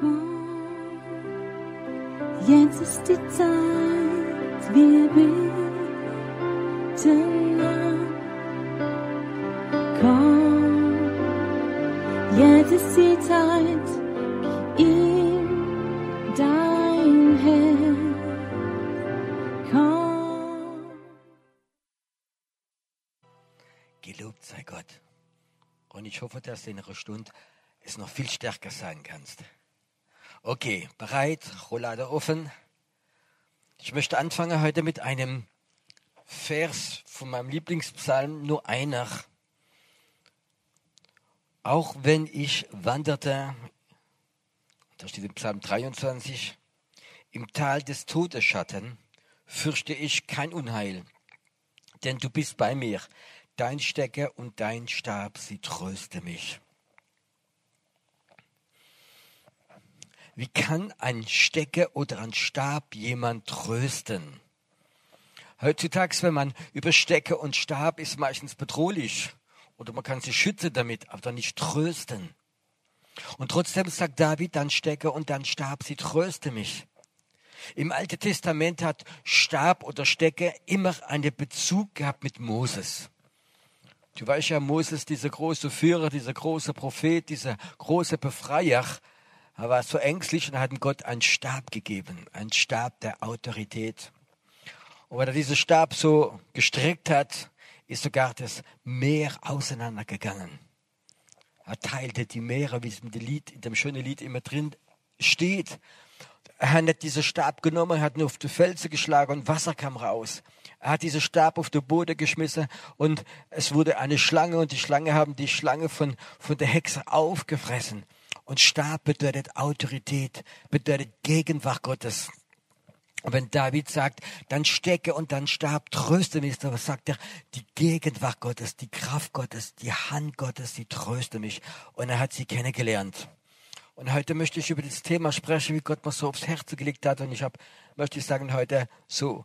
Komm, jetzt ist die Zeit, wir beten an. Komm, jetzt ist die Zeit, gib ihm dein Herz. Komm. Gelobt sei Gott. Und ich hoffe, dass du in einer Stunde es noch viel stärker sagen kannst. Okay, bereit, Rollade offen. Ich möchte anfangen heute mit einem Vers von meinem Lieblingspsalm, nur einer. Auch wenn ich wanderte, da steht im Psalm 23, im Tal des Todesschatten, fürchte ich kein Unheil, denn du bist bei mir. Dein Stecker und dein Stab, sie tröste mich. Wie kann ein Stecker oder ein Stab jemand trösten? Heutzutage, wenn man über Stecker und Stab ist meistens bedrohlich oder man kann sich schützen damit, aber nicht trösten. Und trotzdem sagt David, dann Stecker und dann Stab, sie tröste mich. Im Alten Testament hat Stab oder Stecker immer einen Bezug gehabt mit Moses. Du weißt ja, Moses, dieser große Führer, dieser große Prophet, dieser große Befreier, er war so ängstlich und hat Gott einen Stab gegeben, einen Stab der Autorität. Und wenn er diesen Stab so gestreckt hat, ist sogar das Meer auseinandergegangen. Er teilte die Meere, wie es in dem, Lied, in dem schönen Lied immer drin steht. Er hat diesen Stab genommen, er hat nur auf die Felsen geschlagen und Wasser kam raus. Er hat diesen Stab auf den Boden geschmissen und es wurde eine Schlange und die Schlange haben die Schlange von, von der Hexe aufgefressen. Und Stab bedeutet Autorität, bedeutet Gegenwart Gottes. Und wenn David sagt, dann stecke und dann Stab, tröste mich, aber sagt er, die Gegenwart Gottes, die Kraft Gottes, die Hand Gottes, die tröste mich. Und er hat sie kennengelernt. Und heute möchte ich über das Thema sprechen, wie Gott mir so aufs Herz gelegt hat. Und ich habe, möchte ich sagen, heute so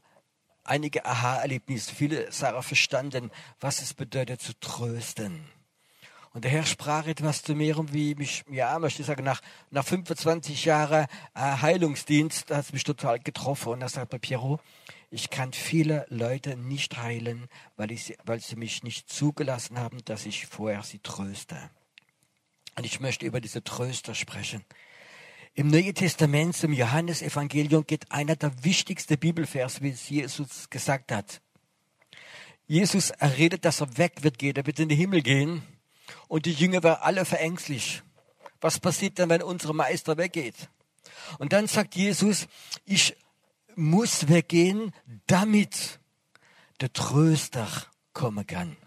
einige Aha-Erlebnisse, viele Sachen verstanden, was es bedeutet zu trösten. Und der Herr sprach etwas zu mir, und wie mich, ja, möchte ich sagen, nach, nach 25 Jahren äh, Heilungsdienst, hat es mich total getroffen. Und er sagt Piero, ich kann viele Leute nicht heilen, weil, ich, weil sie mich nicht zugelassen haben, dass ich vorher sie tröste. Und ich möchte über diese Tröster sprechen. Im Neuen Testament, zum Johannesevangelium, geht einer der wichtigsten Bibelvers, wie es Jesus gesagt hat. Jesus erredet, dass er weg wird gehen, er wird in den Himmel gehen. Und die Jünger waren alle verängstlich. Was passiert dann, wenn unser Meister weggeht? Und dann sagt Jesus, ich muss weggehen, damit der Tröster kommen kann.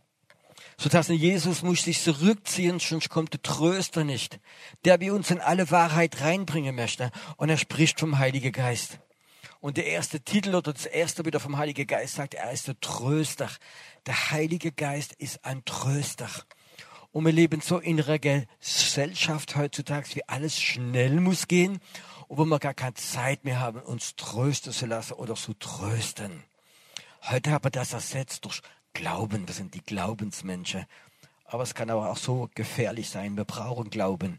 Sodass Jesus muss sich zurückziehen, sonst kommt der Tröster nicht, der wir uns in alle Wahrheit reinbringen möchte. Und er spricht vom Heiligen Geist. Und der erste Titel oder das erste wieder vom Heiligen Geist sagt, er ist der Tröster. Der Heilige Geist ist ein Tröster. Und wir leben so in einer Gesellschaft heutzutage, wie alles schnell muss gehen und wo wir gar keine Zeit mehr haben, uns trösten zu lassen oder zu trösten. Heute haben wir das ersetzt durch Glauben. Wir sind die Glaubensmenschen. Aber es kann aber auch so gefährlich sein. Wir brauchen Glauben.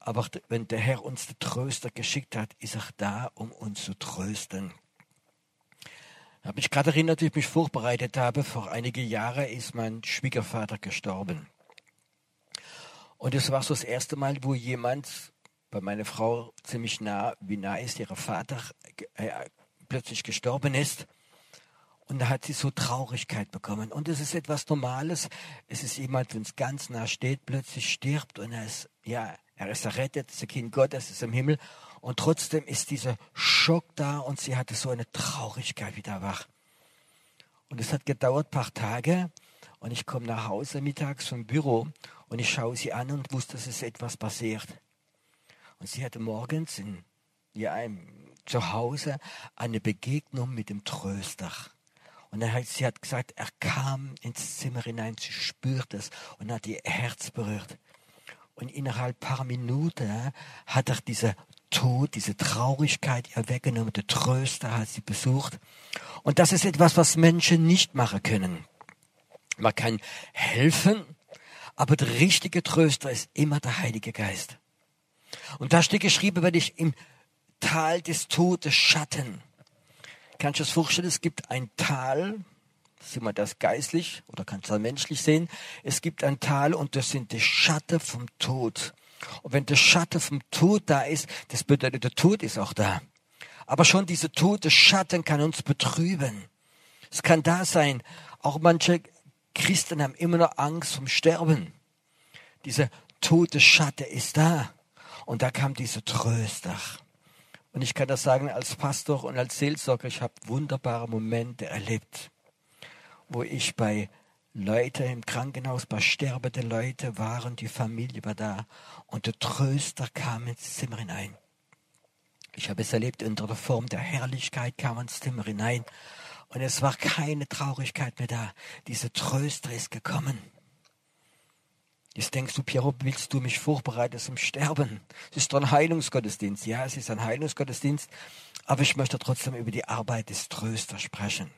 Aber wenn der Herr uns den Tröster geschickt hat, ist er da, um uns zu trösten. Ich habe mich gerade erinnert, wie ich mich vorbereitet habe. Vor einigen Jahren ist mein Schwiegervater gestorben. Und es war so das erste Mal, wo jemand bei meiner Frau ziemlich nah, wie nah ist, ihrer Vater äh, plötzlich gestorben ist. Und da hat sie so Traurigkeit bekommen. Und es ist etwas Normales. Es ist jemand, wenn es ganz nah steht, plötzlich stirbt und er ist, ja, er ist errettet, ist ein Kind Gottes, ist im Himmel. Und trotzdem ist dieser Schock da und sie hatte so eine Traurigkeit wieder wach. Und es hat gedauert ein paar Tage und ich komme nach Hause mittags vom Büro und ich schaue sie an und wusste, dass es etwas passiert. Und sie hatte morgens in, ja, zu Hause eine Begegnung mit dem Tröster. Und er hat, sie hat gesagt, er kam ins Zimmer hinein, sie spürt es und hat ihr Herz berührt. Und innerhalb paar Minuten hat er diese Tod, diese Traurigkeit ihr weggenommen. Der Tröster hat sie besucht. Und das ist etwas, was Menschen nicht machen können. Man kann helfen, aber der richtige Tröster ist immer der Heilige Geist. Und da steht geschrieben, wenn ich im Tal des Todes Schatten. Kannst du das vorstellen? Es gibt ein Tal, sieht man das geistlich oder kannst du das menschlich sehen? Es gibt ein Tal und das sind die Schatten vom Tod. Und wenn der Schatten vom Tod da ist, das bedeutet, der Tod ist auch da. Aber schon dieser tote Schatten kann uns betrüben. Es kann da sein. Auch manche Christen haben immer noch Angst vom Sterben. Dieser tote Schatten ist da. Und da kam dieser Tröster. Und ich kann das sagen als Pastor und als Seelsorger, ich habe wunderbare Momente erlebt, wo ich bei Leute im Krankenhaus, bei sterbenden Leuten waren, die Familie war da und der Tröster kam ins Zimmer hinein. Ich habe es erlebt, unter der Form der Herrlichkeit kam ins Zimmer hinein und es war keine Traurigkeit mehr da. Dieser Tröster ist gekommen. Jetzt denkst du, Piero, willst du mich vorbereiten zum Sterben? Es ist doch ein Heilungsgottesdienst. Ja, es ist ein Heilungsgottesdienst. Aber ich möchte trotzdem über die Arbeit des Trösters sprechen.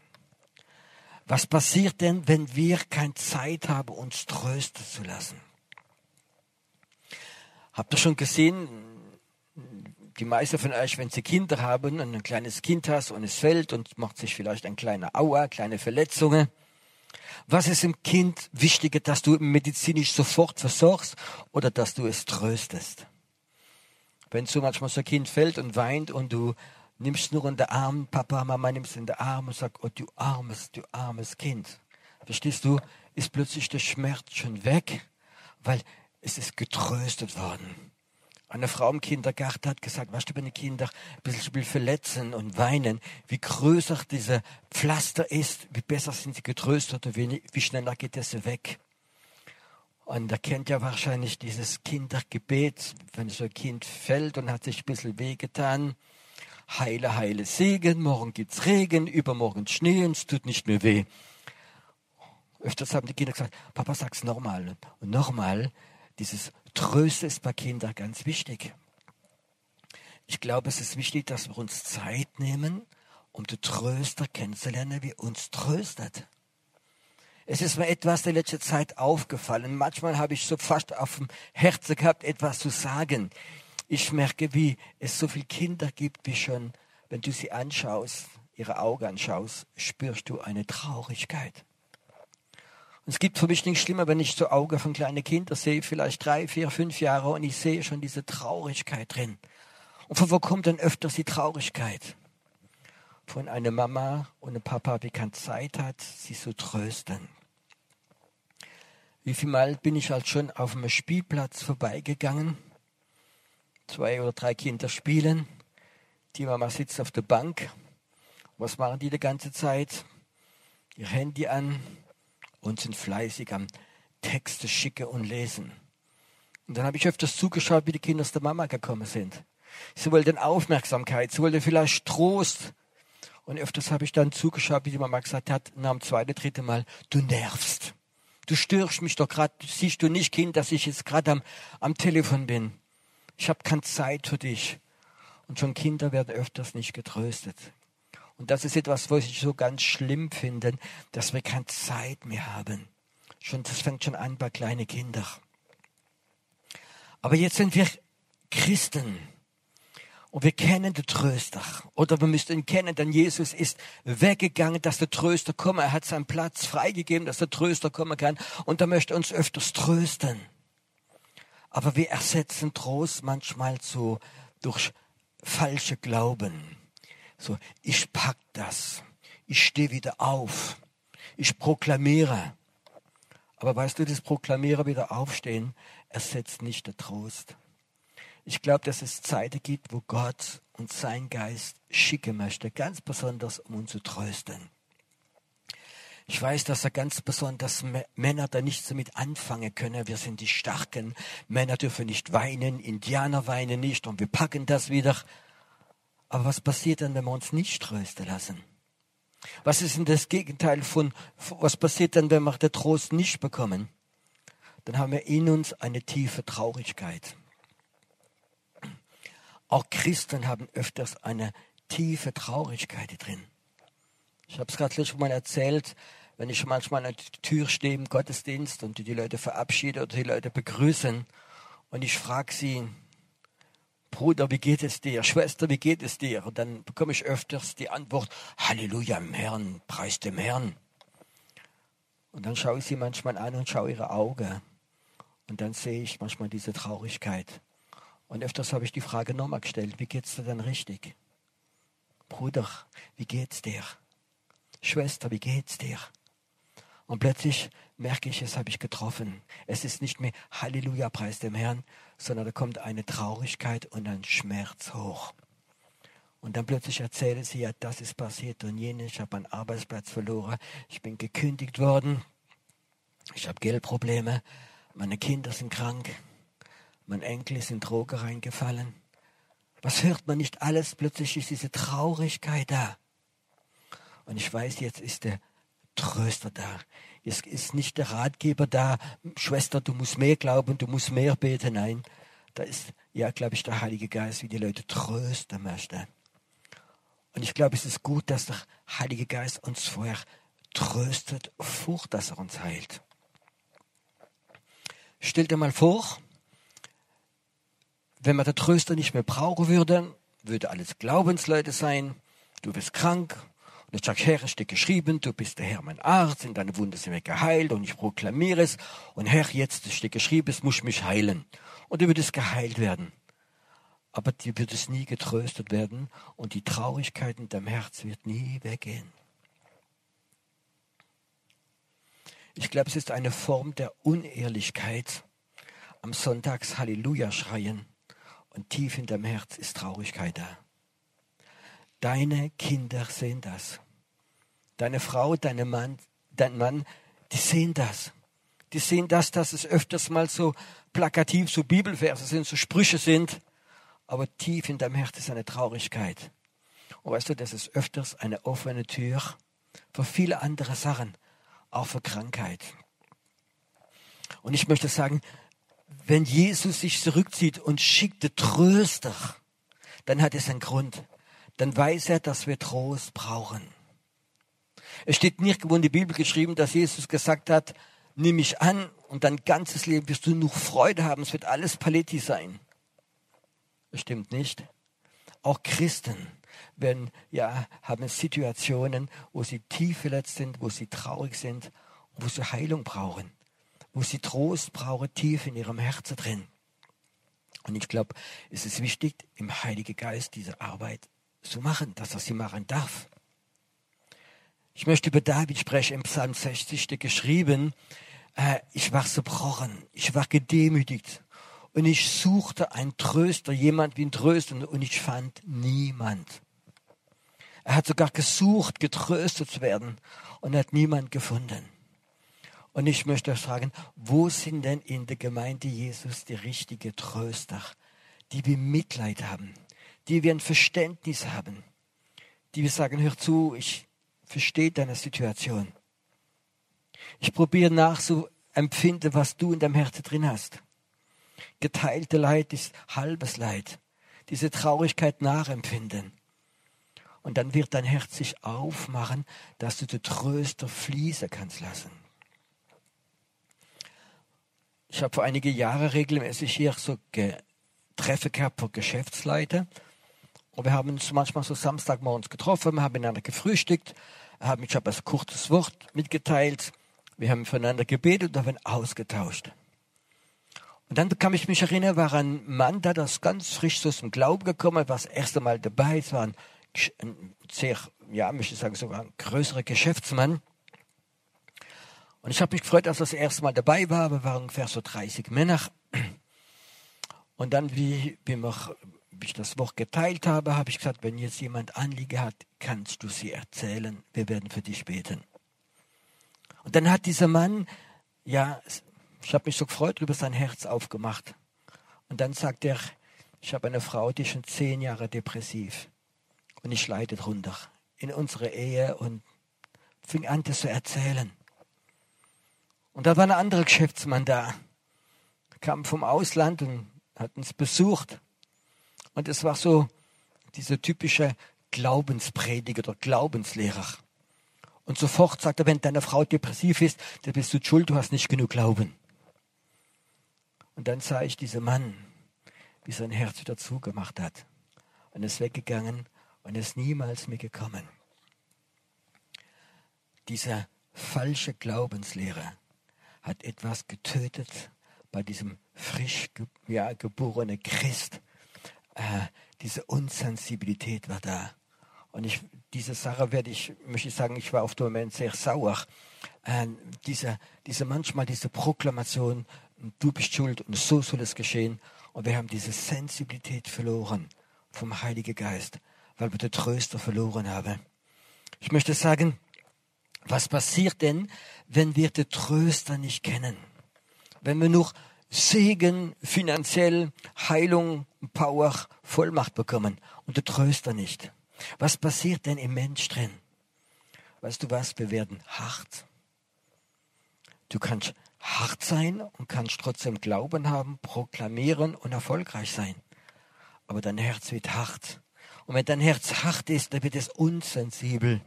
Was passiert denn, wenn wir keine Zeit haben, uns trösten zu lassen? Habt ihr schon gesehen, die meisten von euch, wenn sie Kinder haben und ein kleines Kind hast und es fällt und macht sich vielleicht ein kleiner Aua, kleine Verletzungen, was ist im Kind wichtiger, dass du medizinisch sofort versorgst oder dass du es tröstest? Wenn so manchmal so ein Kind fällt und weint und du nimmst nur in den Arm, Papa, Mama nimmst in den Arm und sagst, oh du armes, du armes Kind. Verstehst du, ist plötzlich der Schmerz schon weg, weil es ist getröstet worden. Eine Frau im Kindergarten hat gesagt, weißt du, wenn die Kinder ein bisschen verletzen und weinen, wie größer dieser Pflaster ist, wie besser sind sie getröstet und wie, wie schneller geht es weg. Und er kennt ja wahrscheinlich dieses Kindergebet, wenn so ein Kind fällt und hat sich ein bisschen wehgetan. Heile, heile Segen, morgen gibt's Regen, übermorgen Schnee und es tut nicht mehr weh. Öfters haben die Kinder gesagt, Papa, sag's nochmal und nochmal. Dieses Tröste ist bei Kindern ganz wichtig. Ich glaube, es ist wichtig, dass wir uns Zeit nehmen, um den Tröster kennenzulernen, wie uns tröstet. Es ist mir etwas der letzte Zeit aufgefallen. Manchmal habe ich so fast auf dem Herzen gehabt, etwas zu sagen. Ich merke, wie es so viele Kinder gibt, wie schon, wenn du sie anschaust, ihre Augen anschaust, spürst du eine Traurigkeit. Und es gibt für mich nichts schlimmer, wenn ich so Augen von kleinen Kindern sehe, vielleicht drei, vier, fünf Jahre, und ich sehe schon diese Traurigkeit drin. Und von wo kommt denn öfters die Traurigkeit? Von einer Mama und einem Papa, die keine Zeit hat, sie zu trösten. Wie viel Mal bin ich halt schon auf einem Spielplatz vorbeigegangen? Zwei oder drei Kinder spielen. Die Mama sitzt auf der Bank. Was machen die die ganze Zeit? Ihr Handy an, und sind fleißig am Texte schicken und lesen. Und dann habe ich öfters zugeschaut, wie die Kinder aus der Mama gekommen sind. Sie wollten Aufmerksamkeit, sie wollten vielleicht Trost. Und öfters habe ich dann zugeschaut, wie die Mama gesagt hat, nach dem zweiten, dritten Mal, du nervst. Du störst mich doch gerade. Siehst du nicht, Kind, dass ich jetzt gerade am, am Telefon bin? Ich habe keine Zeit für dich. Und schon Kinder werden öfters nicht getröstet. Und das ist etwas, was ich so ganz schlimm finde, dass wir keine Zeit mehr haben. Schon, das fängt schon an bei kleinen Kindern. Aber jetzt sind wir Christen. Und wir kennen den Tröster. Oder wir müssen ihn kennen, denn Jesus ist weggegangen, dass der Tröster komme. Er hat seinen Platz freigegeben, dass der Tröster kommen kann. Und er möchte uns öfters trösten. Aber wir ersetzen Trost manchmal so durch falsche Glauben. So, ich pack das. Ich stehe wieder auf. Ich proklamiere. Aber weißt du, das Proklamieren wieder aufstehen ersetzt nicht der Trost. Ich glaube, dass es Zeiten gibt, wo Gott und sein Geist schicken möchte, ganz besonders, um uns zu trösten. Ich weiß, dass er ganz besonders Männer da nichts damit anfangen können. Wir sind die Starken. Männer dürfen nicht weinen, Indianer weinen nicht und wir packen das wieder. Aber was passiert dann, wenn wir uns nicht trösten lassen? Was ist denn das Gegenteil von, was passiert dann, wenn wir den Trost nicht bekommen? Dann haben wir in uns eine tiefe Traurigkeit. Auch Christen haben öfters eine tiefe Traurigkeit drin. Ich habe es gerade schon mal erzählt, wenn ich manchmal an der Tür stehe im Gottesdienst und die Leute verabschiede oder die Leute begrüßen und ich frage sie, Bruder, wie geht es dir? Schwester, wie geht es dir? Und dann bekomme ich öfters die Antwort, Halleluja im Herrn, preis dem Herrn. Und dann schaue ich sie manchmal an und schaue ihre Augen. Und dann sehe ich manchmal diese Traurigkeit. Und öfters habe ich die Frage nochmal gestellt, wie geht es dir denn richtig? Bruder, wie geht's dir? Schwester, wie geht's dir? Und plötzlich merke ich, es habe ich getroffen. Es ist nicht mehr Halleluja, preis dem Herrn, sondern da kommt eine Traurigkeit und ein Schmerz hoch. Und dann plötzlich erzählen sie, ja, das ist passiert und jenes, ich habe einen Arbeitsplatz verloren, ich bin gekündigt worden, ich habe Geldprobleme, meine Kinder sind krank, mein Enkel ist in Droge reingefallen. Was hört man nicht alles? Plötzlich ist diese Traurigkeit da. Und ich weiß, jetzt ist der Tröster da. Es ist nicht der Ratgeber da, Schwester, du musst mehr glauben, du musst mehr beten. Nein, da ist, ja, glaube ich, der Heilige Geist, wie die Leute trösten möchte. Und ich glaube, es ist gut, dass der Heilige Geist uns vorher tröstet, vor, dass er uns heilt. Stell dir mal vor, wenn man den Tröster nicht mehr brauchen würde, würde alles Glaubensleute sein, du bist krank, und ich sage, Herr, es steht geschrieben, du bist der Herr, mein Arzt, in deine Wunde sind wir geheilt und ich proklamiere es. Und Herr, jetzt steht geschrieben, es muss mich heilen. Und du würdest geheilt werden. Aber dir wird es nie getröstet werden und die Traurigkeit in deinem Herz wird nie weggehen. Ich glaube, es ist eine Form der Unehrlichkeit, am Sonntags Halleluja schreien und tief in deinem Herz ist Traurigkeit da. Deine Kinder sehen das. Deine Frau, deine Mann, dein Mann, die sehen das. Die sehen das, dass es öfters mal so plakativ, so Bibelverse sind, so Sprüche sind, aber tief in deinem Herz ist eine Traurigkeit. Und weißt du, das ist öfters eine offene Tür für viele andere Sachen, auch für Krankheit. Und ich möchte sagen, wenn Jesus sich zurückzieht und schickte Tröster, dann hat es einen Grund dann weiß er, dass wir Trost brauchen. Es steht nirgendwo in der Bibel geschrieben, dass Jesus gesagt hat, nimm mich an und dein ganzes Leben wirst du nur Freude haben, es wird alles Paletti sein. Das stimmt nicht. Auch Christen werden, ja, haben Situationen, wo sie tief verletzt sind, wo sie traurig sind, wo sie Heilung brauchen, wo sie Trost brauchen, tief in ihrem Herzen drin. Und ich glaube, es ist wichtig, im Heiligen Geist diese Arbeit so machen, dass er sie machen darf. Ich möchte über David sprechen, im Psalm 60 steht geschrieben, äh, ich war zerbrochen, ich war gedemütigt und ich suchte einen Tröster, jemand wie ein Tröster und ich fand niemand. Er hat sogar gesucht, getröstet zu werden und hat niemand gefunden. Und ich möchte fragen, wo sind denn in der Gemeinde Jesus die richtigen Tröster, die wir Mitleid haben, die wir ein Verständnis haben, die wir sagen, hör zu, ich verstehe deine Situation. Ich probiere nachzuempfinden, was du in deinem Herzen drin hast. Geteilte Leid ist halbes Leid. Diese Traurigkeit nachempfinden. Und dann wird dein Herz sich aufmachen, dass du den Tröster fließen kannst lassen. Ich habe vor einige Jahre regelmäßig hier so Treffen gehabt für Geschäftsleiter. Und wir haben uns manchmal so Samstagmorgens getroffen, wir haben miteinander gefrühstückt, haben, ich habe ein kurzes Wort mitgeteilt, wir haben voneinander gebetet und haben ausgetauscht. Und dann kann ich mich erinnern, war ein Mann da, das ganz frisch so aus dem Glauben gekommen, war das erste Mal dabei, es war ein, ein sehr, ja, möchte ich sagen, sogar ein größerer Geschäftsmann. Und ich habe mich gefreut, als er das erste Mal dabei war. Wir waren ungefähr so 30 Männer. Und dann, wie, wie wir ich das Wort geteilt habe, habe ich gesagt, wenn jetzt jemand Anliege hat, kannst du sie erzählen. Wir werden für dich beten. Und dann hat dieser Mann, ja, ich habe mich so gefreut über sein Herz aufgemacht. Und dann sagt er, ich habe eine Frau, die ist schon zehn Jahre depressiv. Und ich leide drunter in unserer Ehe und fing an, das zu erzählen. Und da war ein anderer Geschäftsmann da, kam vom Ausland und hat uns besucht. Und es war so dieser typische Glaubensprediger oder Glaubenslehrer. Und sofort sagt er, wenn deine Frau depressiv ist, dann bist du schuld, du hast nicht genug Glauben. Und dann sah ich diesen Mann, bis sein Herz wieder zugemacht hat. Und ist weggegangen und ist niemals mehr gekommen. Diese falsche Glaubenslehre hat etwas getötet bei diesem frisch ja, geborene Christ. Äh, diese Unsensibilität war da. Und ich, diese Sache werde ich, möchte ich sagen, ich war auf dem Moment sehr sauer. Äh, diese, diese manchmal diese Proklamation, du bist schuld und so soll es geschehen. Und wir haben diese Sensibilität verloren vom Heiligen Geist, weil wir den Tröster verloren haben. Ich möchte sagen, was passiert denn, wenn wir den Tröster nicht kennen? Wenn wir nur Segen, finanziell, Heilung, Power, Vollmacht bekommen und den Tröster nicht? Was passiert denn im Mensch drin? Weißt du was? Wir werden hart. Du kannst hart sein und kannst trotzdem Glauben haben, proklamieren und erfolgreich sein. Aber dein Herz wird hart. Und wenn dein Herz hart ist, dann wird es unsensibel.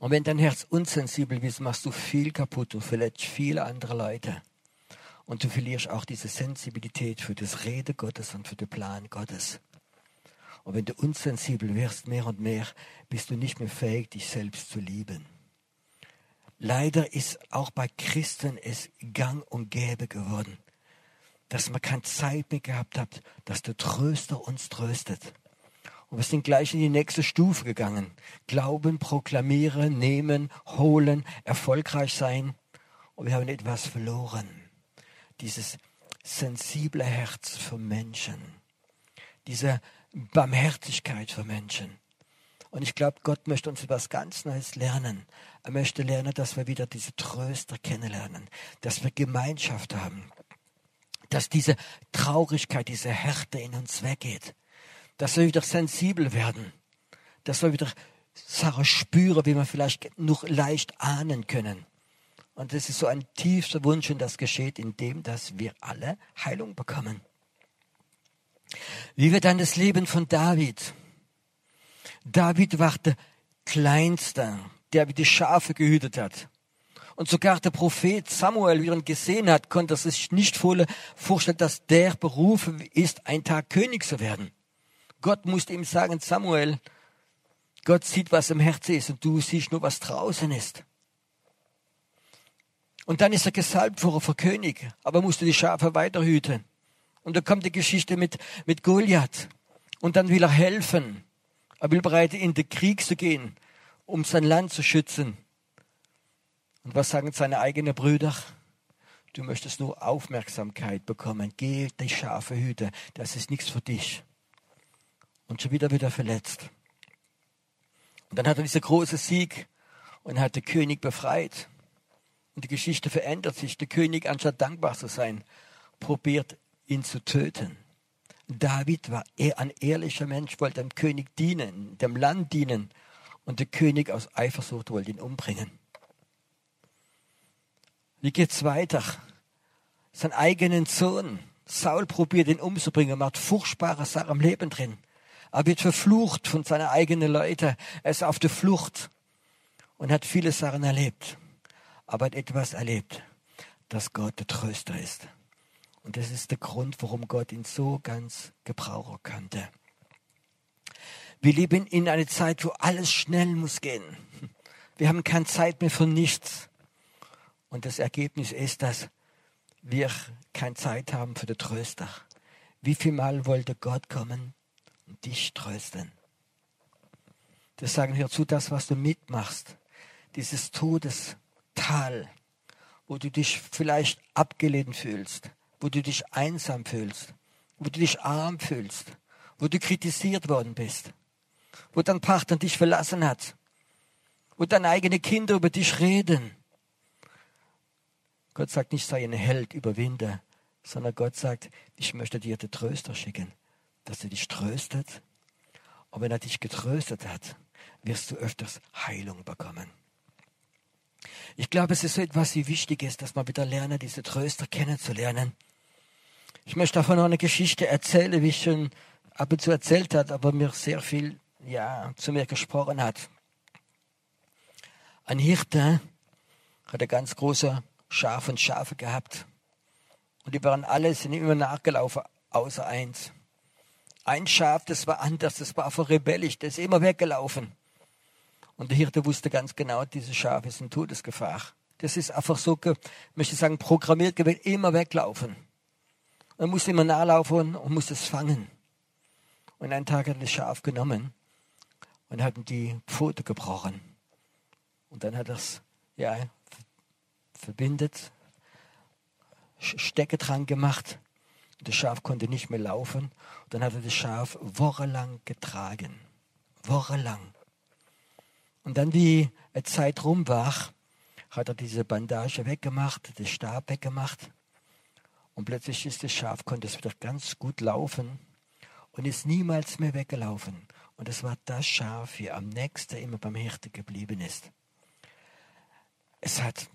Und wenn dein Herz unsensibel ist, machst du viel kaputt und verletzt viele andere Leute. Und du verlierst auch diese Sensibilität für das Rede Gottes und für den Plan Gottes. Und wenn du unsensibel wirst, mehr und mehr, bist du nicht mehr fähig, dich selbst zu lieben. Leider ist auch bei Christen es gang und gäbe geworden, dass man keine Zeit mehr gehabt hat, dass der Tröster uns tröstet. Und wir sind gleich in die nächste Stufe gegangen. Glauben, proklamieren, nehmen, holen, erfolgreich sein. Und wir haben etwas verloren. Dieses sensible Herz für Menschen. Diese Barmherzigkeit für Menschen. Und ich glaube, Gott möchte uns etwas ganz Neues lernen. Er möchte lernen, dass wir wieder diese Tröster kennenlernen, dass wir Gemeinschaft haben, dass diese Traurigkeit, diese Härte in uns weggeht, dass wir wieder sensibel werden, dass wir wieder Sachen spüren, wie wir vielleicht noch leicht ahnen können. Und das ist so ein tiefster Wunsch und das geschieht, indem dass wir alle Heilung bekommen. Wie wird dann das Leben von David? David war der Kleinste, der wie die Schafe gehütet hat. Und sogar der Prophet Samuel, wie er ihn gesehen hat, konnte sich nicht vorstellen, dass der berufen ist, ein Tag König zu werden. Gott musste ihm sagen, Samuel, Gott sieht, was im Herzen ist und du siehst nur, was draußen ist. Und dann ist er gesalbt vor für König, aber musste die Schafe weiterhüten. Und da kommt die Geschichte mit, mit Goliath. Und dann will er helfen. Er will bereit, in den Krieg zu gehen, um sein Land zu schützen. Und was sagen seine eigenen Brüder? Du möchtest nur Aufmerksamkeit bekommen. Geh die Schafe hüte. Das ist nichts für dich. Und schon wieder wird er verletzt. Und dann hat er diesen großen Sieg und hat den König befreit. Und die Geschichte verändert sich. Der König, anstatt dankbar zu sein, probiert ihn zu töten. David war ein ehrlicher Mensch, wollte dem König dienen, dem Land dienen. Und der König aus Eifersucht wollte ihn umbringen. Wie geht's weiter? Sein eigenen Sohn, Saul probiert ihn umzubringen, macht furchtbare Sachen im Leben drin. Er wird verflucht von seinen eigenen Leuten. Er ist auf der Flucht und hat viele Sachen erlebt. Aber hat etwas erlebt, dass Gott der Tröster ist. Und das ist der Grund, warum Gott ihn so ganz gebrauchen konnte. Wir leben in einer Zeit, wo alles schnell muss gehen. Wir haben keine Zeit mehr für nichts. Und das Ergebnis ist, dass wir keine Zeit haben für den Tröster. Wie viel Mal wollte Gott kommen und dich trösten? Das sagen, hör zu, das, was du mitmachst, dieses Todestal, wo du dich vielleicht abgelehnt fühlst, wo du dich einsam fühlst, wo du dich arm fühlst, wo du kritisiert worden bist, wo dein Partner dich verlassen hat, wo deine eigenen Kinder über dich reden. Gott sagt nicht, sei ein Held, überwinde, sondern Gott sagt, ich möchte dir den Tröster schicken, dass er dich tröstet. Und wenn er dich getröstet hat, wirst du öfters Heilung bekommen. Ich glaube, es ist so etwas, wie wichtig ist, dass man wieder lernen, diese Tröster kennenzulernen. Ich möchte davon noch eine Geschichte erzählen, wie ich schon ab und zu erzählt hat, aber mir sehr viel ja, zu mir gesprochen hat. Ein Hirte hat ein ganz großer Schaf und Schafe gehabt. Und die waren alle, sind immer nachgelaufen, außer eins. Ein Schaf, das war anders, das war einfach rebellisch, das ist immer weggelaufen. Und der Hirte wusste ganz genau, dieses Schaf ist in Todesgefahr. Das ist einfach so, möchte ich sagen, programmiert gewesen, immer weglaufen. Man musste immer nachlaufen und musste es fangen. Und einen Tag hat er das Schaf genommen und hat ihm die Pfote gebrochen. Und dann hat er es, ja, verbindet, Stecke dran gemacht das Schaf konnte nicht mehr laufen. Und dann hat er das Schaf wochenlang getragen. Wochenlang. Und dann, wie eine Zeit rum war, hat er diese Bandage weggemacht, den Stab weggemacht. Und plötzlich ist das Schaf, konnte es wieder ganz gut laufen und ist niemals mehr weggelaufen. Und es war das Schaf, hier am nächsten immer beim Hirte geblieben ist. Es hat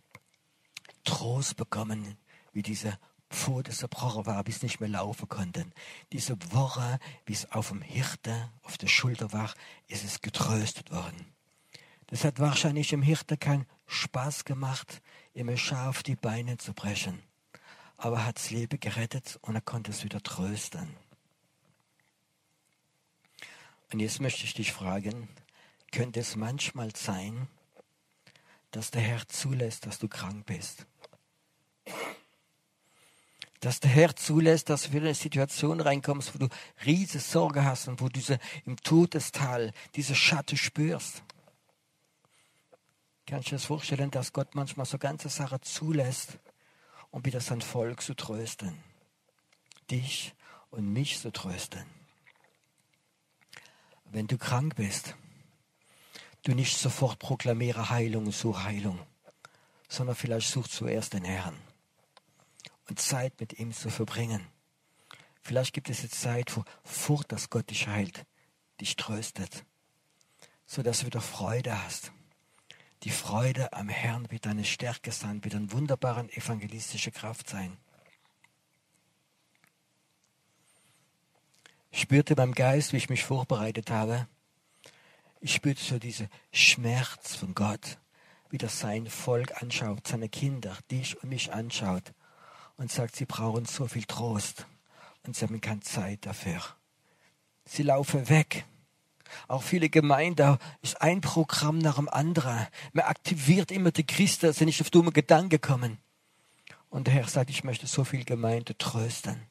Trost bekommen, wie diese Pfote zerbrochen war, bis nicht mehr laufen konnten. Diese Woche, wie es auf dem Hirte, auf der Schulter war, ist es getröstet worden. Das hat wahrscheinlich dem Hirte keinen Spaß gemacht, ihm scharf die Beine zu brechen. Aber er hat das Leben gerettet und er konnte es wieder trösten. Und jetzt möchte ich dich fragen, könnte es manchmal sein, dass der Herr zulässt, dass du krank bist? dass der Herr zulässt, dass du in eine Situation reinkommst, wo du riesige Sorge hast und wo du diese, im Todestal diese Schatten spürst. Kannst du dir das vorstellen, dass Gott manchmal so ganze Sachen zulässt, um wieder sein Volk zu trösten? Dich und mich zu trösten. Wenn du krank bist, du nicht sofort proklamiere Heilung und such Heilung, sondern vielleicht such zuerst den Herrn und Zeit mit ihm zu verbringen. Vielleicht gibt es jetzt Zeit, wo Furcht, dass Gott dich heilt, dich tröstet, so dass du wieder Freude hast. Die Freude am Herrn wird deine Stärke sein, wird eine wunderbare evangelistische Kraft sein. Ich spürte beim Geist, wie ich mich vorbereitet habe, ich spürte so diesen Schmerz von Gott, wie das sein Volk anschaut, seine Kinder, dich und mich anschaut und sagt, sie brauchen so viel Trost und sie haben keine Zeit dafür. Sie laufen weg. Auch viele Gemeinden ist ein Programm nach dem anderen. Man aktiviert immer die Christen, dass sie nicht auf dumme Gedanken kommen. Und der Herr sagt, ich möchte so viel Gemeinde trösten.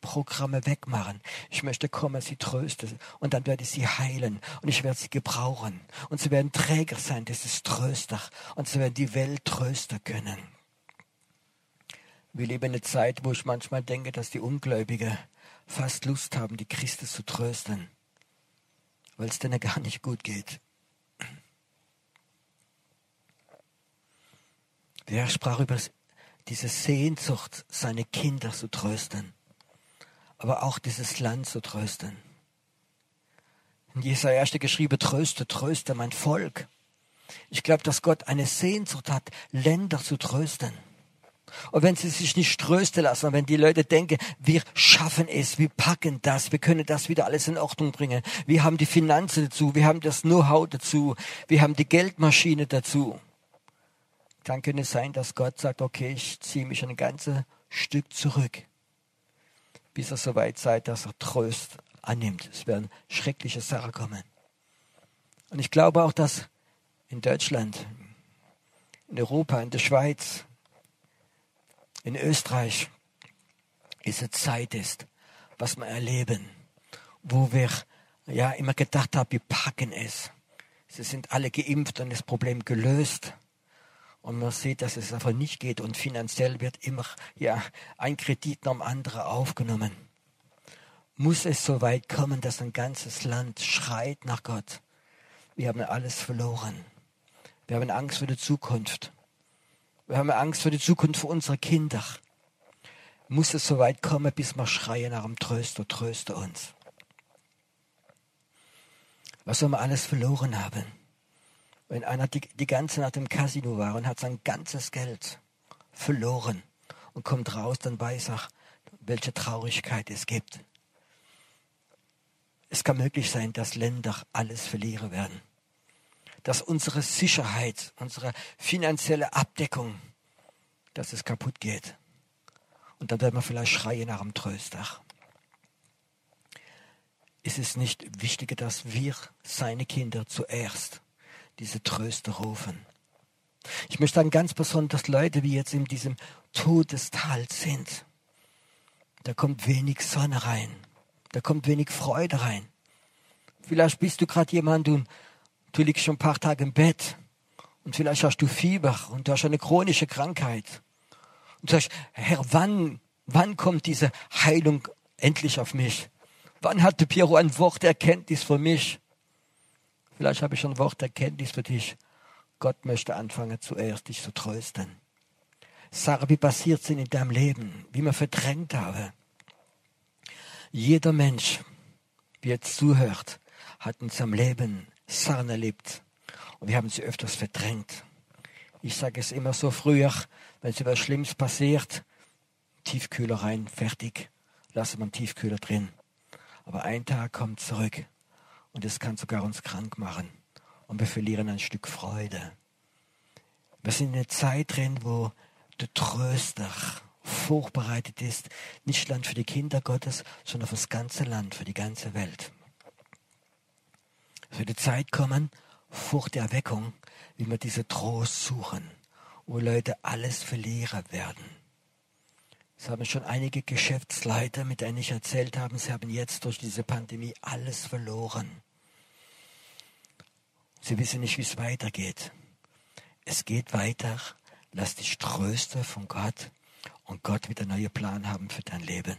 Programme wegmachen. Ich möchte kommen, sie trösten. Und dann werde ich sie heilen. Und ich werde sie gebrauchen. Und sie werden Träger sein das ist Tröster. Und sie werden die Welt trösten können. Wir leben eine Zeit, wo ich manchmal denke, dass die Ungläubigen fast Lust haben, die Christen zu trösten, weil es denen gar nicht gut geht. Der sprach über diese Sehnsucht, seine Kinder zu trösten, aber auch dieses Land zu trösten. In Jesaja 1. geschrieben, tröste, tröste mein Volk. Ich glaube, dass Gott eine Sehnsucht hat, Länder zu trösten. Und wenn sie sich nicht trösten lassen, wenn die Leute denken, wir schaffen es, wir packen das, wir können das wieder alles in Ordnung bringen, wir haben die Finanzen dazu, wir haben das Know-how dazu, wir haben die Geldmaschine dazu, dann könnte es sein, dass Gott sagt, okay, ich ziehe mich ein ganzes Stück zurück, bis er so weit sei, dass er Trost annimmt. Es werden schreckliche Sachen kommen. Und ich glaube auch, dass in Deutschland, in Europa, in der Schweiz, in Österreich es eine Zeit ist, was wir erleben, wo wir ja immer gedacht haben, wir packen es. Sie sind alle geimpft und das Problem gelöst. Und man sieht, dass es einfach nicht geht und finanziell wird immer ja ein Kredit nach dem anderen aufgenommen. Muss es so weit kommen, dass ein ganzes Land schreit nach Gott? Wir haben alles verloren. Wir haben Angst vor der Zukunft. Wir haben Angst vor die Zukunft unserer Kinder. Muss es so weit kommen, bis wir schreien nach dem Tröster, tröste uns. Was soll man alles verloren haben? Wenn einer die, die ganze Nacht im Casino war und hat sein ganzes Geld verloren und kommt raus, dann weiß er, welche Traurigkeit es gibt. Es kann möglich sein, dass Länder alles verlieren werden dass unsere Sicherheit, unsere finanzielle Abdeckung, dass es kaputt geht. Und dann werden wir vielleicht schreien nach dem Tröster. ist es nicht wichtiger, dass wir, seine Kinder, zuerst diese Tröster rufen. Ich möchte sagen, ganz besonders Leute, die jetzt in diesem Todestal sind. Da kommt wenig Sonne rein. Da kommt wenig Freude rein. Vielleicht bist du gerade jemand und du liegst schon ein paar Tage im Bett und vielleicht hast du Fieber und du hast eine chronische Krankheit. Und du sagst, Herr, wann, wann kommt diese Heilung endlich auf mich? Wann hatte Piero ein Wort der Erkenntnis für mich? Vielleicht habe ich ein Wort der Erkenntnis für dich. Gott möchte anfangen, zuerst dich zu trösten. Sarah, wie passiert es in deinem Leben, wie man verdrängt habe. Jeder Mensch, wie jetzt zuhört, hat in seinem Leben Sachen erlebt. Und wir haben sie öfters verdrängt. Ich sage es immer so früher, wenn es etwas Schlimmes passiert, Tiefkühler rein, fertig, lassen wir den Tiefkühler drin. Aber ein Tag kommt zurück und es kann sogar uns krank machen und wir verlieren ein Stück Freude. Wir sind in einer Zeit drin, wo der Tröster vorbereitet ist, nicht Land für die Kinder Gottes, sondern für das ganze Land, für die ganze Welt. Es wird die Zeit kommen, vor der Erweckung, wie wir diese Trost suchen, wo Leute alles verlieren werden. Es haben schon einige Geschäftsleiter, mit denen ich erzählt habe, sie haben jetzt durch diese Pandemie alles verloren. Sie wissen nicht, wie es weitergeht. Es geht weiter. Lass dich trösten von Gott und Gott wird einen neuen Plan haben für dein Leben.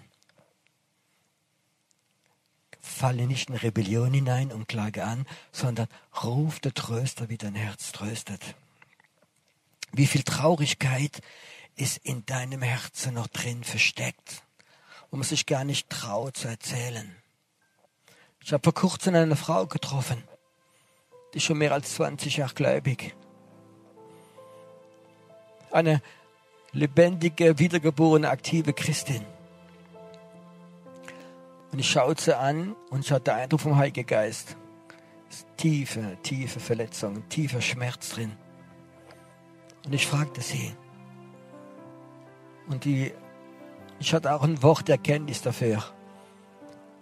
Falle nicht in Rebellion hinein und klage an, sondern ruf der Tröster, wie dein Herz tröstet. Wie viel Traurigkeit ist in deinem Herzen noch drin versteckt, wo man sich gar nicht traut zu erzählen. Ich habe vor kurzem eine Frau getroffen, die schon mehr als 20 Jahre gläubig. Eine lebendige, wiedergeborene, aktive Christin. Und ich schaute sie an und ich hatte den Eindruck vom Heiligen Geist. Tiefe, tiefe Verletzung, tiefer Schmerz drin. Und ich fragte sie. Und die, ich hatte auch ein Wort Erkenntnis dafür.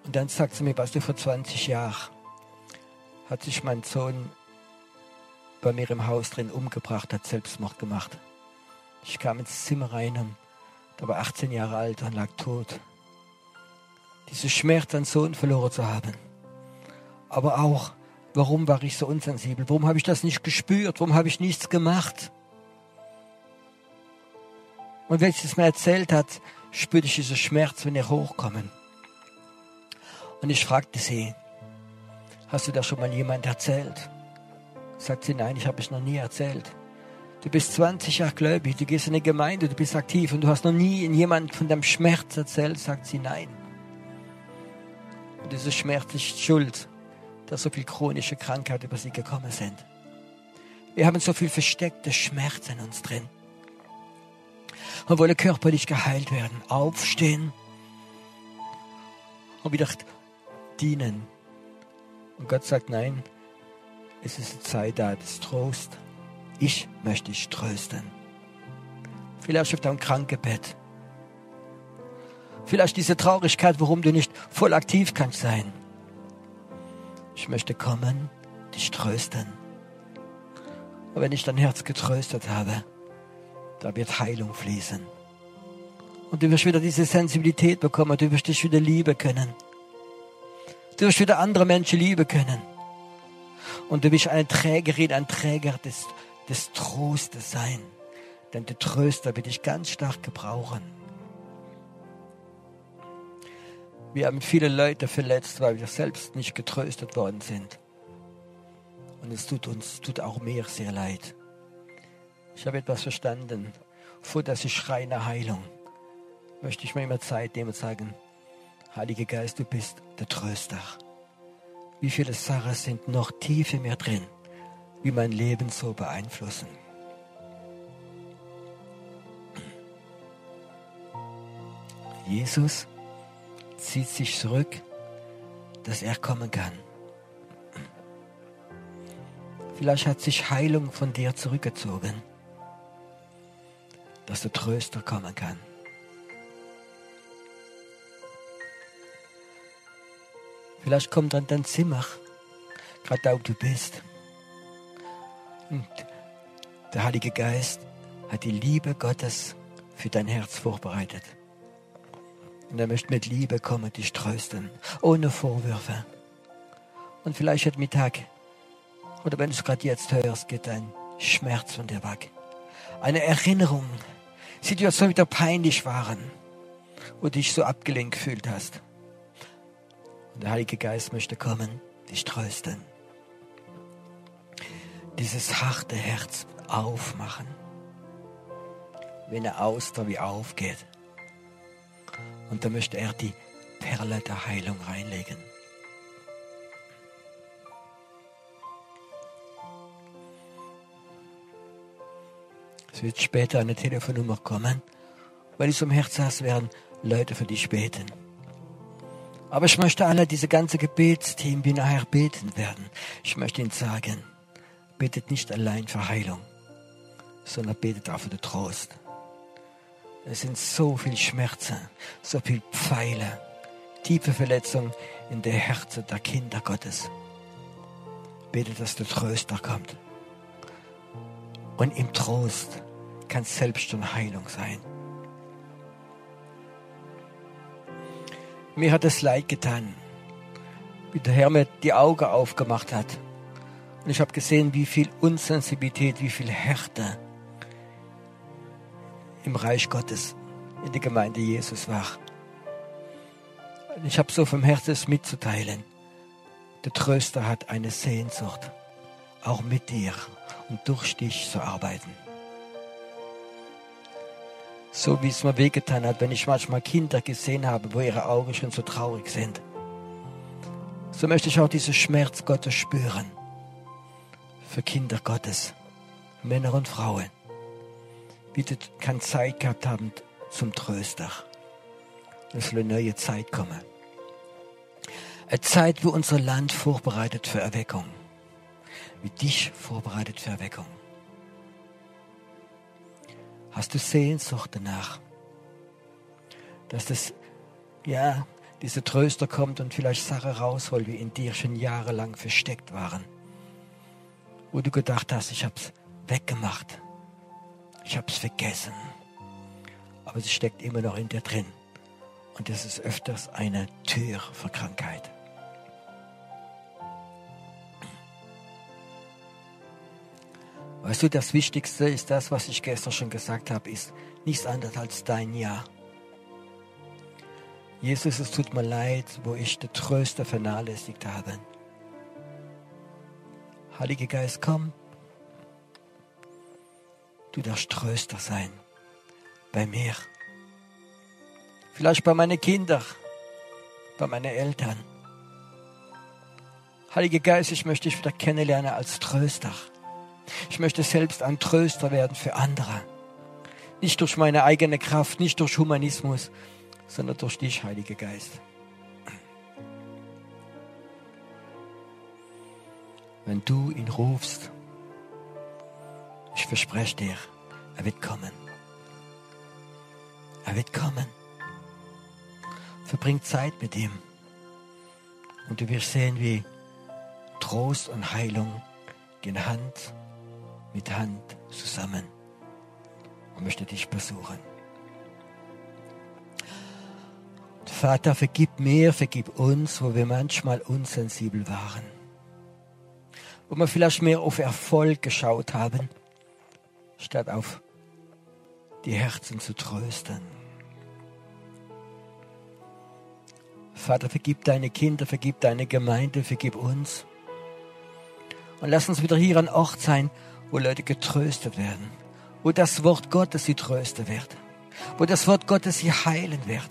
Und dann sagte sie mir, was du vor 20 Jahren hat sich mein Sohn bei mir im Haus drin umgebracht, hat Selbstmord gemacht. Ich kam ins Zimmer rein und da war 18 Jahre alt und lag tot. Diese Schmerz, einen Sohn verloren zu haben. Aber auch, warum war ich so unsensibel? Warum habe ich das nicht gespürt? Warum habe ich nichts gemacht? Und wenn sie es mir erzählt hat, spürte ich diesen Schmerz, wenn er hochkommen. Und ich fragte sie, Hast du das schon mal jemand erzählt? Sagt sie, nein, ich habe es noch nie erzählt. Du bist 20 Jahre gläubig, du gehst in eine Gemeinde, du bist aktiv und du hast noch nie jemand von deinem Schmerz erzählt, sagt sie, nein. Und dieser Schmerz ist schuld, dass so viel chronische Krankheiten über sie gekommen sind. Wir haben so viel versteckte Schmerz in uns drin. Und wollen körperlich geheilt werden, aufstehen und wieder dienen und Gott sagt, nein, es ist eine Zeit da des Trost. Ich möchte dich trösten. Vielleicht auf deinem Krankenbett. Vielleicht diese Traurigkeit, warum du nicht voll aktiv kannst sein. Ich möchte kommen, dich trösten. Und wenn ich dein Herz getröstet habe, da wird Heilung fließen. Und du wirst wieder diese Sensibilität bekommen, du wirst dich wieder lieben können. Du wirst wieder andere Menschen lieben können. Und du wirst eine Trägerin, ein Träger des, des Trostes sein. Denn der Tröster wird dich ganz stark gebrauchen. Wir haben viele Leute verletzt, weil wir selbst nicht getröstet worden sind. Und es tut uns, tut auch mir sehr leid. Ich habe etwas verstanden. Vor dass ich schreie nach Heilung, möchte ich mir immer Zeit nehmen und sagen, Heiliger Geist, du bist der Tröster. Wie viele Sachen sind noch tief in mir drin, wie mein Leben so beeinflussen. Jesus zieht sich zurück, dass er kommen kann. Vielleicht hat sich Heilung von dir zurückgezogen, dass der Tröster kommen kann. Vielleicht kommt dann dein Zimmer, gerade da, wo du bist. Und der Heilige Geist hat die Liebe Gottes für dein Herz vorbereitet. Und er möchte mit Liebe kommen, dich trösten, ohne Vorwürfe. Und vielleicht heute Mittag, oder wenn du es gerade jetzt hörst, geht dein Schmerz von dir weg. Eine Erinnerung, Situationen, wieder peinlich waren, wo du dich so abgelenkt gefühlt hast. Und der Heilige Geist möchte kommen, dich trösten. Dieses harte Herz aufmachen. Wie eine Auster wie aufgeht. Und da möchte er die Perle der Heilung reinlegen. Es wird später eine Telefonnummer kommen, weil es um Herz hast, werden Leute für dich beten. Aber ich möchte alle, diese ganze Gebetsteam, die nachher beten werden, ich möchte ihnen sagen, betet nicht allein für Heilung, sondern betet auch für den Trost. Es sind so viel Schmerzen, so viel Pfeile, tiefe Verletzungen in der Herzen der Kinder Gottes. Betet, dass der Tröster kommt. Und im Trost kann selbst schon Heilung sein. Mir hat es leid getan, wie der Herr mir die Augen aufgemacht hat. Und ich habe gesehen, wie viel Unsensibilität, wie viel Härte im Reich Gottes, in der Gemeinde Jesus war. Ich habe so vom Herzen es mitzuteilen. Der Tröster hat eine Sehnsucht, auch mit dir und durch dich zu arbeiten so wie es mir wehgetan hat, wenn ich manchmal Kinder gesehen habe, wo ihre Augen schon so traurig sind. So möchte ich auch diesen Schmerz Gottes spüren. Für Kinder Gottes, Männer und Frauen. Bitte keine Zeit gehabt haben zum Tröster. Es soll eine neue Zeit kommen. Eine Zeit, wo unser Land vorbereitet für Erweckung. Wie dich vorbereitet für Erweckung. Hast du Sehnsucht danach? Dass das, ja, dieser Tröster kommt und vielleicht Sachen rausholt, die in dir schon jahrelang versteckt waren. Wo du gedacht hast, ich hab's weggemacht. Ich hab's vergessen. Aber sie steckt immer noch in dir drin. Und das ist öfters eine Tür für Krankheit. Weißt du, das Wichtigste ist das, was ich gestern schon gesagt habe, ist nichts anderes als dein Ja. Jesus, es tut mir leid, wo ich den Tröster vernachlässigt habe. Heiliger Geist, komm. Du darfst Tröster sein. Bei mir. Vielleicht bei meinen Kindern. Bei meinen Eltern. Heiliger Geist, ich möchte dich wieder kennenlernen als Tröster. Ich möchte selbst ein Tröster werden für andere. Nicht durch meine eigene Kraft, nicht durch Humanismus, sondern durch dich, Heiliger Geist. Wenn du ihn rufst, ich verspreche dir, er wird kommen. Er wird kommen. Verbring Zeit mit ihm. Und du wirst sehen, wie Trost und Heilung gehen Hand mit Hand zusammen und möchte dich besuchen. Vater, vergib mir, vergib uns, wo wir manchmal unsensibel waren. Wo wir vielleicht mehr auf Erfolg geschaut haben, statt auf die Herzen zu trösten. Vater, vergib deine Kinder, vergib deine Gemeinde, vergib uns. Und lass uns wieder hier an Ort sein, wo Leute getröstet werden, wo das Wort Gottes sie trösten wird, wo das Wort Gottes sie heilen wird,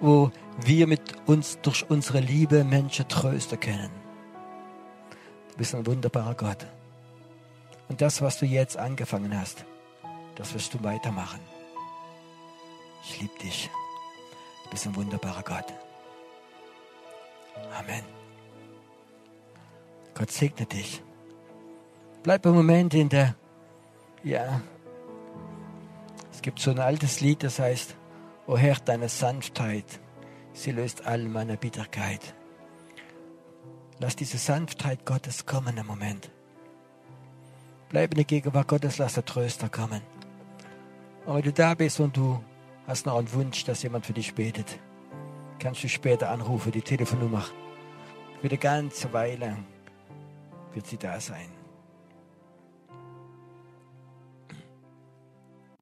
wo wir mit uns durch unsere Liebe Menschen trösten können. Du bist ein wunderbarer Gott. Und das, was du jetzt angefangen hast, das wirst du weitermachen. Ich liebe dich. Du bist ein wunderbarer Gott. Amen. Gott segne dich. Bleib einen Moment in der, ja, es gibt so ein altes Lied, das heißt, O Herr, deine Sanftheit Sie löst all meine Bitterkeit. Lass diese Sanftheit Gottes kommen im Moment. Bleib in der Gegenwart Gottes, lass der Tröster kommen. Und wenn du da bist und du hast noch einen Wunsch, dass jemand für dich betet, kannst du später anrufen, die Telefonnummer. Für eine ganze Weile wird sie da sein.